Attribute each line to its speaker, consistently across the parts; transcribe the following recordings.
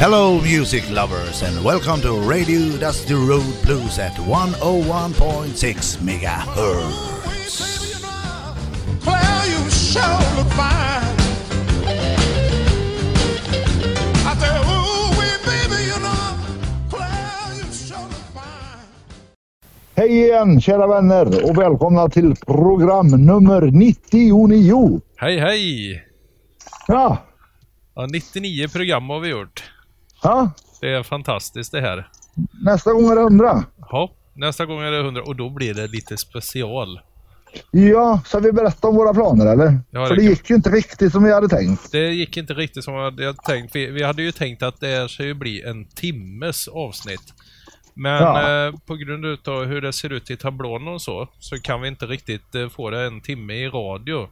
Speaker 1: Hello, music lovers, and welcome to Radio Dusty Road Blues at 101.6 megahertz.
Speaker 2: Claire, you sure look fine.
Speaker 3: Hej igen kära vänner och välkomna till program nummer 99.
Speaker 4: Hej hej!
Speaker 3: Ja,
Speaker 4: Ja, 99 program har vi gjort.
Speaker 3: Ja.
Speaker 4: Det är fantastiskt det här.
Speaker 3: nästa gång är det 100.
Speaker 4: Ja, nästa gång är det 100 och då blir det lite special.
Speaker 3: Ja, ska vi berätta om våra planer eller?
Speaker 4: Ja,
Speaker 3: För
Speaker 4: det kan-
Speaker 3: gick ju inte riktigt som vi hade tänkt.
Speaker 4: Det gick inte riktigt som jag hade tänkt. Vi, vi hade ju tänkt att det här ju bli en timmes avsnitt. Men
Speaker 3: Ja.
Speaker 4: eh, på grund utav hur det ser ut i tablån och så, så kan vi inte riktigt eh, få det en timme i radio.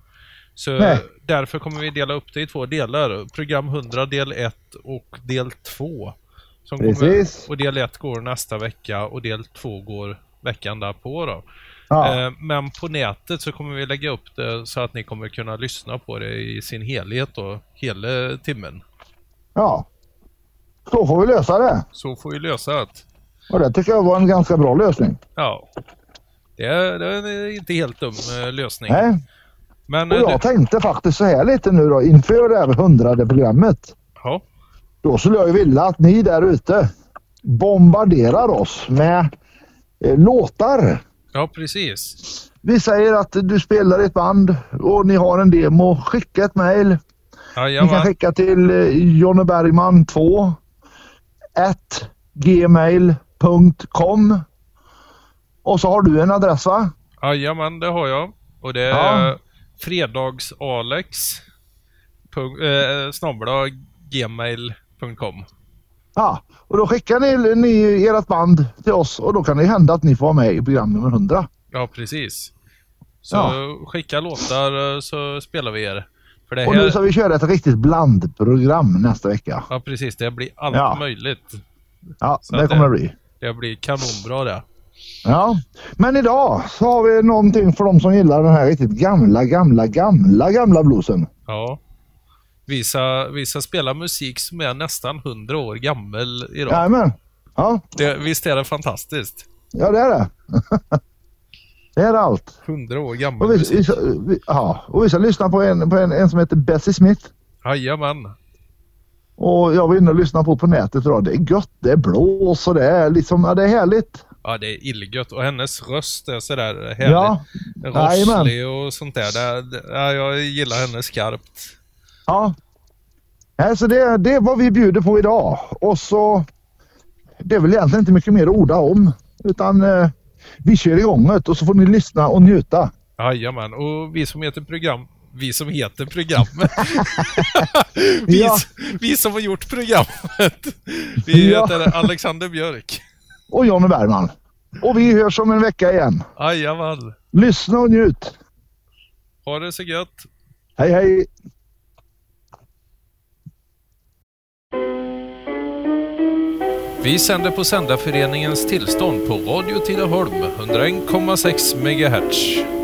Speaker 4: Så
Speaker 3: Nej.
Speaker 4: därför kommer vi dela upp det i två delar. Program 100 del 1 och del 2. Som
Speaker 3: Precis.
Speaker 4: Kommer, och del 1 går nästa vecka och del 2 går veckan därpå då.
Speaker 3: Ja,
Speaker 4: Eh, Men på nätet så kommer vi lägga upp det så att ni kommer kunna lyssna på det i sin helhet då, hela timmen.
Speaker 3: ja. Så får vi lösa det.
Speaker 4: Så får vi lösa det.
Speaker 3: Och det tycker jag var en ganska bra lösning.
Speaker 4: Ja. Det är, det är inte helt dum eh, lösning.
Speaker 3: Nej.
Speaker 4: Men
Speaker 3: Och
Speaker 4: eh,
Speaker 3: jag
Speaker 4: det,
Speaker 3: tänkte faktiskt så här lite nu då inför det här hundrade programmet.
Speaker 4: ja,
Speaker 3: Då skulle jag ju vilja att ni där ute bombarderar oss med eh, låtar.
Speaker 4: ja, precis.
Speaker 3: Vi säger att du spelar i ett band och ni har en demo. Skicka ett mail. Ni kan skicka till eh, jonnebergman 2 at gmail.com och så har du en adress va?
Speaker 4: Jajamän, det har jag. Och det är
Speaker 3: Ja.
Speaker 4: Fredagsalex eh, snabel-a gmail.com.
Speaker 3: Ja, och då skickar ni, ni ert band till oss och då kan det hända att ni får vara med i program nummer 100.
Speaker 4: Ja, precis. Så
Speaker 3: Ja.
Speaker 4: skicka låtar eh, så spelar vi er. För det
Speaker 3: Och nu
Speaker 4: här,
Speaker 3: ska vi köra ett riktigt blandprogram nästa vecka.
Speaker 4: ja precis, det blir allt
Speaker 3: Ja.
Speaker 4: möjligt.
Speaker 3: Ja,
Speaker 4: Så
Speaker 3: det kommer
Speaker 4: det
Speaker 3: bli.
Speaker 4: Det blir kanonbra det.
Speaker 3: Ja, men idag så har vi någonting för de som gillar den här riktigt gamla, gamla, gamla, gamla bluesen.
Speaker 4: Ja. Vi ska, vi ska spela musik som är nästan 100 år gammal idag.
Speaker 3: Jajamän. Ja,
Speaker 4: Det, visst är det fantastiskt?
Speaker 3: ja det är det. det är allt.
Speaker 4: 100 år gammal
Speaker 3: Och vi,
Speaker 4: musik.
Speaker 3: vi, ska- vi, ja, och vi ska lyssna på en, på en, en som heter Bessie Smith.
Speaker 4: Jajamän.
Speaker 3: Och jag var inne och lyssnade på på nätet idag. Det är gött, det är blås och det är liksom, ja, det är härligt.
Speaker 4: Ja, det är illgött. Och hennes röst är sådär härlig.
Speaker 3: Ja.
Speaker 4: Rosslig och sånt där. Det, ja, jag gillar henne skarpt.
Speaker 3: Ja. Nej, så det, det är vad vi bjuder på idag. Och så, det är väl egentligen inte mycket mer att orda om. Utan eh, vi kör igång det och så får ni lyssna och njuta.
Speaker 4: Jajamän. Och vi som heter program... Vi som heter programmet. vi,
Speaker 3: Ja.
Speaker 4: vi som har gjort programmet. Vi
Speaker 3: Ja.
Speaker 4: heter Alexander Björk.
Speaker 3: Och Jonny Bergman. Och vi hörs om en vecka igen.
Speaker 4: Jajamän.
Speaker 3: Lyssna och njut.
Speaker 4: Ha det så gött.
Speaker 3: Hej hej!
Speaker 4: Vi sänder på Sändarföreningens tillstånd på Radio Tidaholm 101,6 MHz.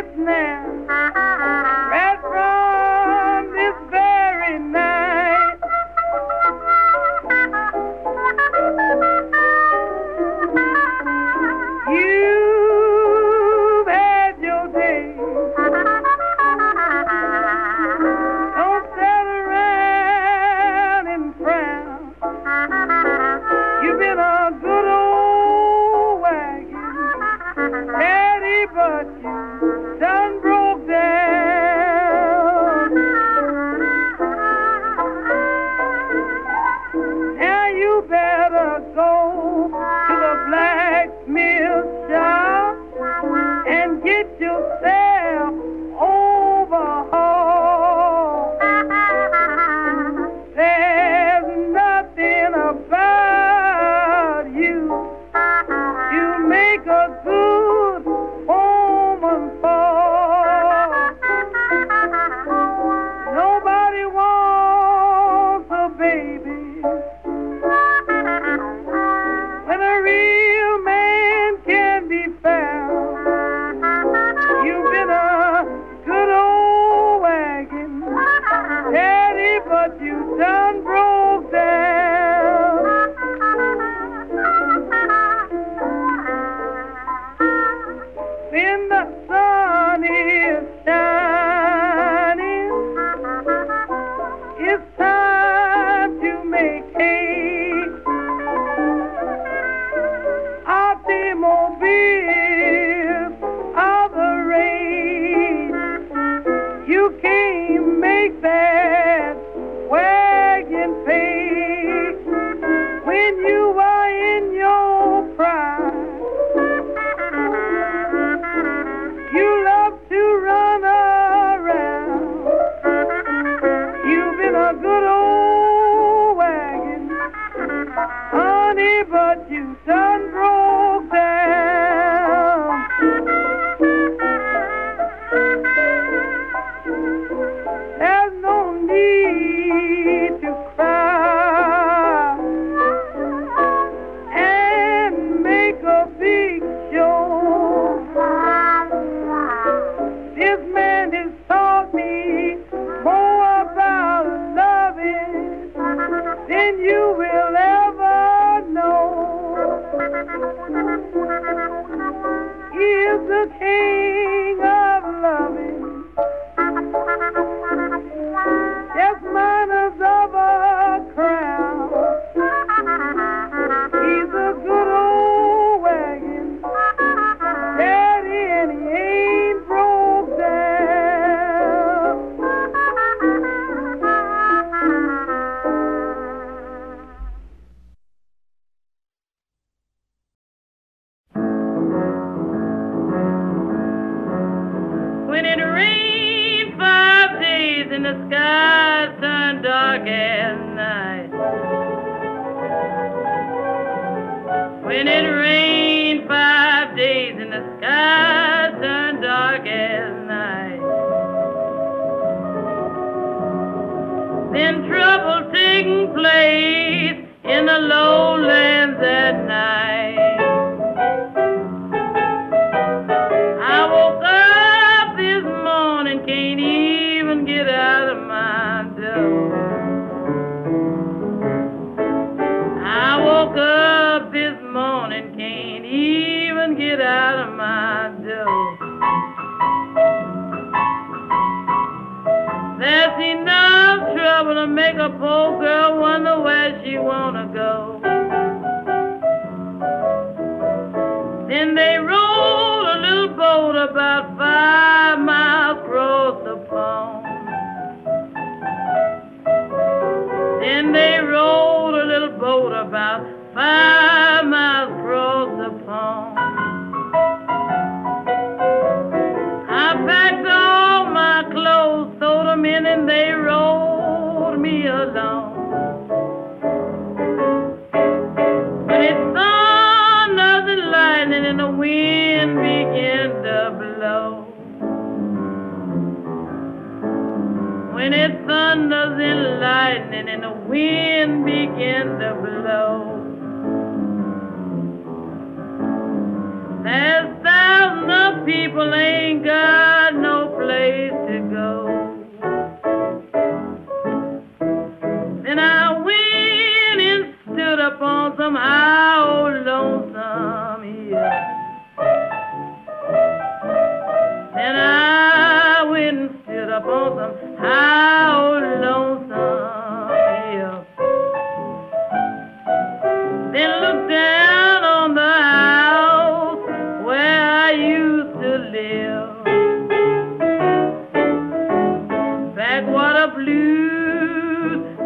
Speaker 5: Hitman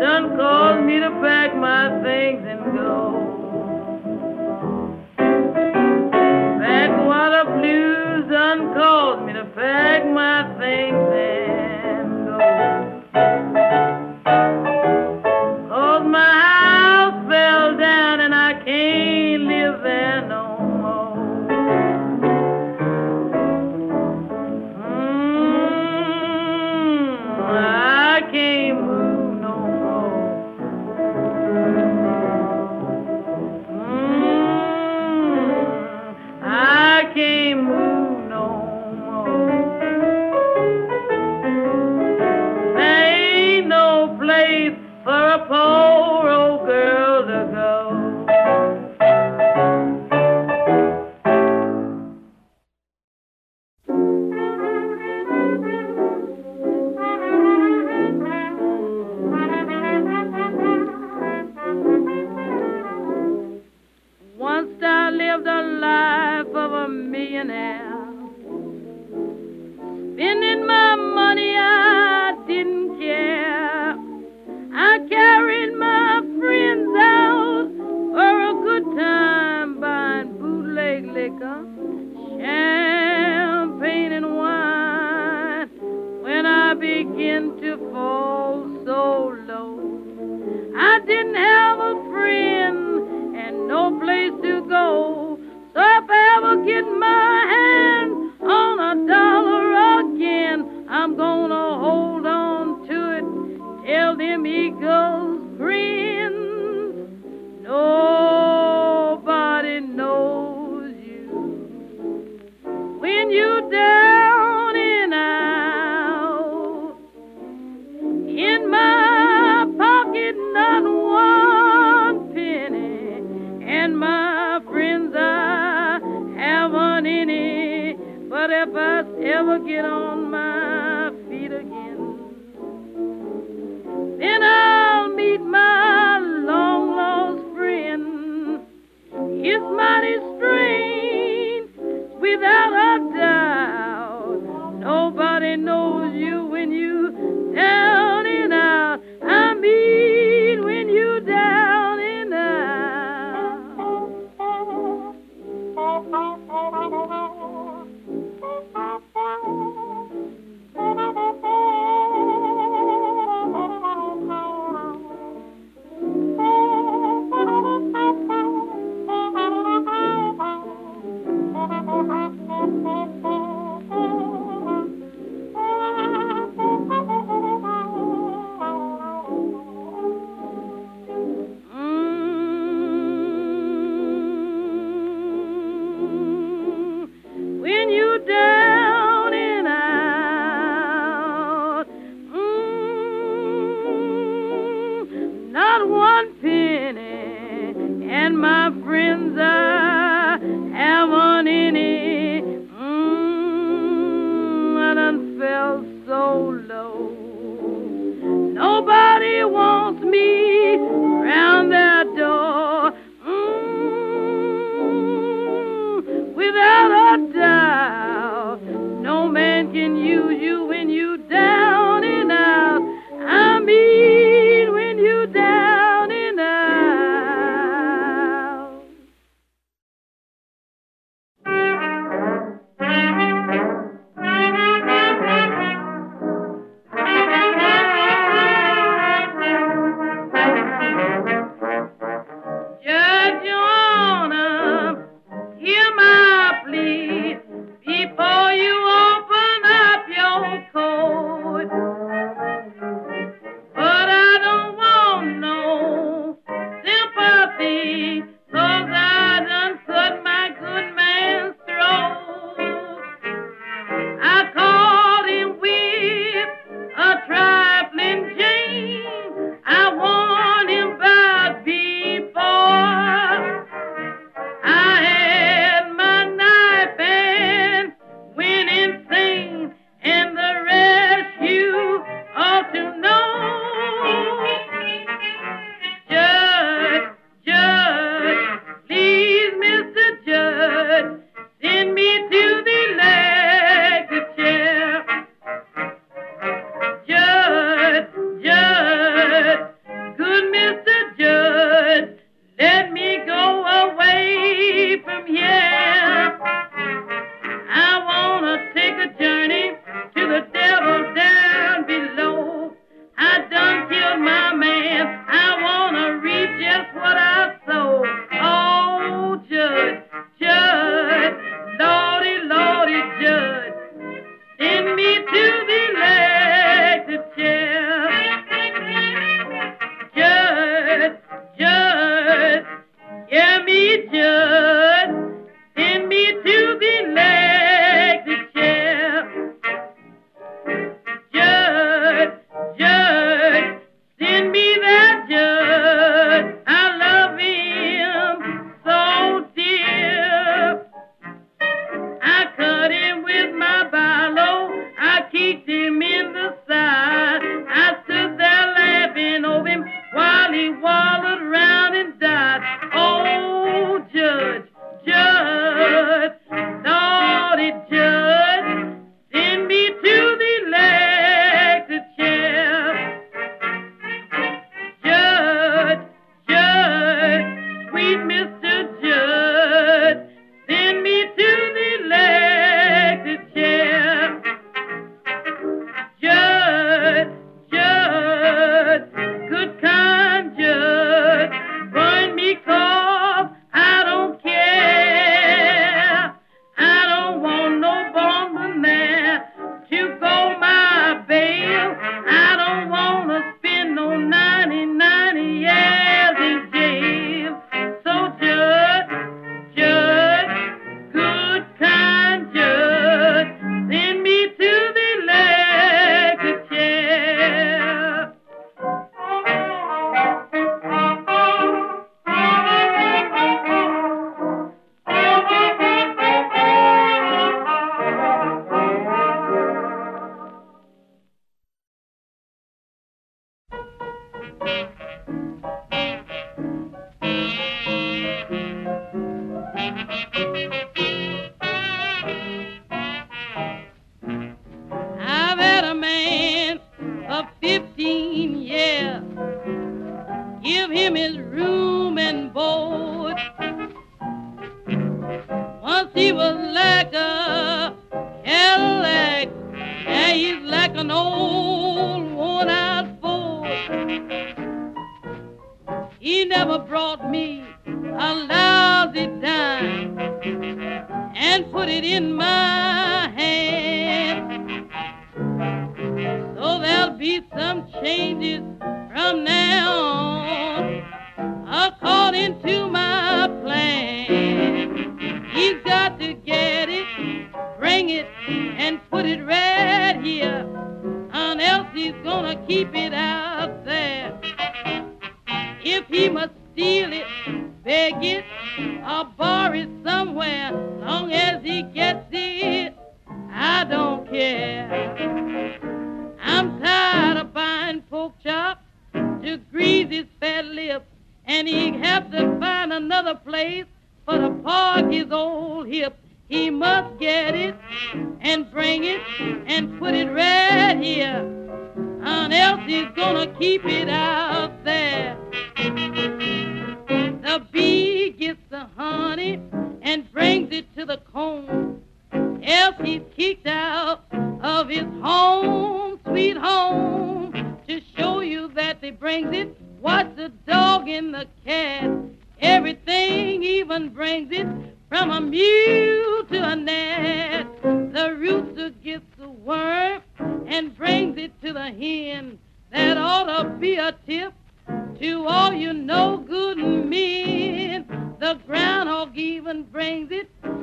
Speaker 5: Done
Speaker 6: called me to pack my things and go. you dare.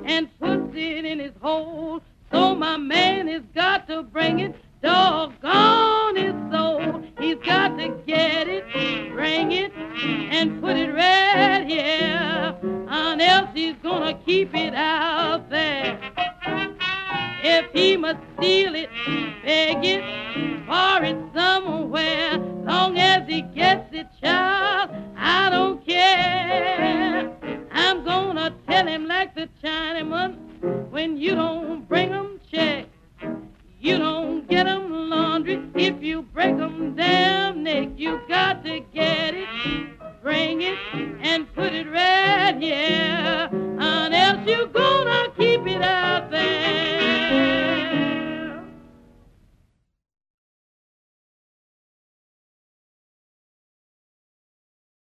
Speaker 6: and puts it in his hole. So my man has got to bring it doggone.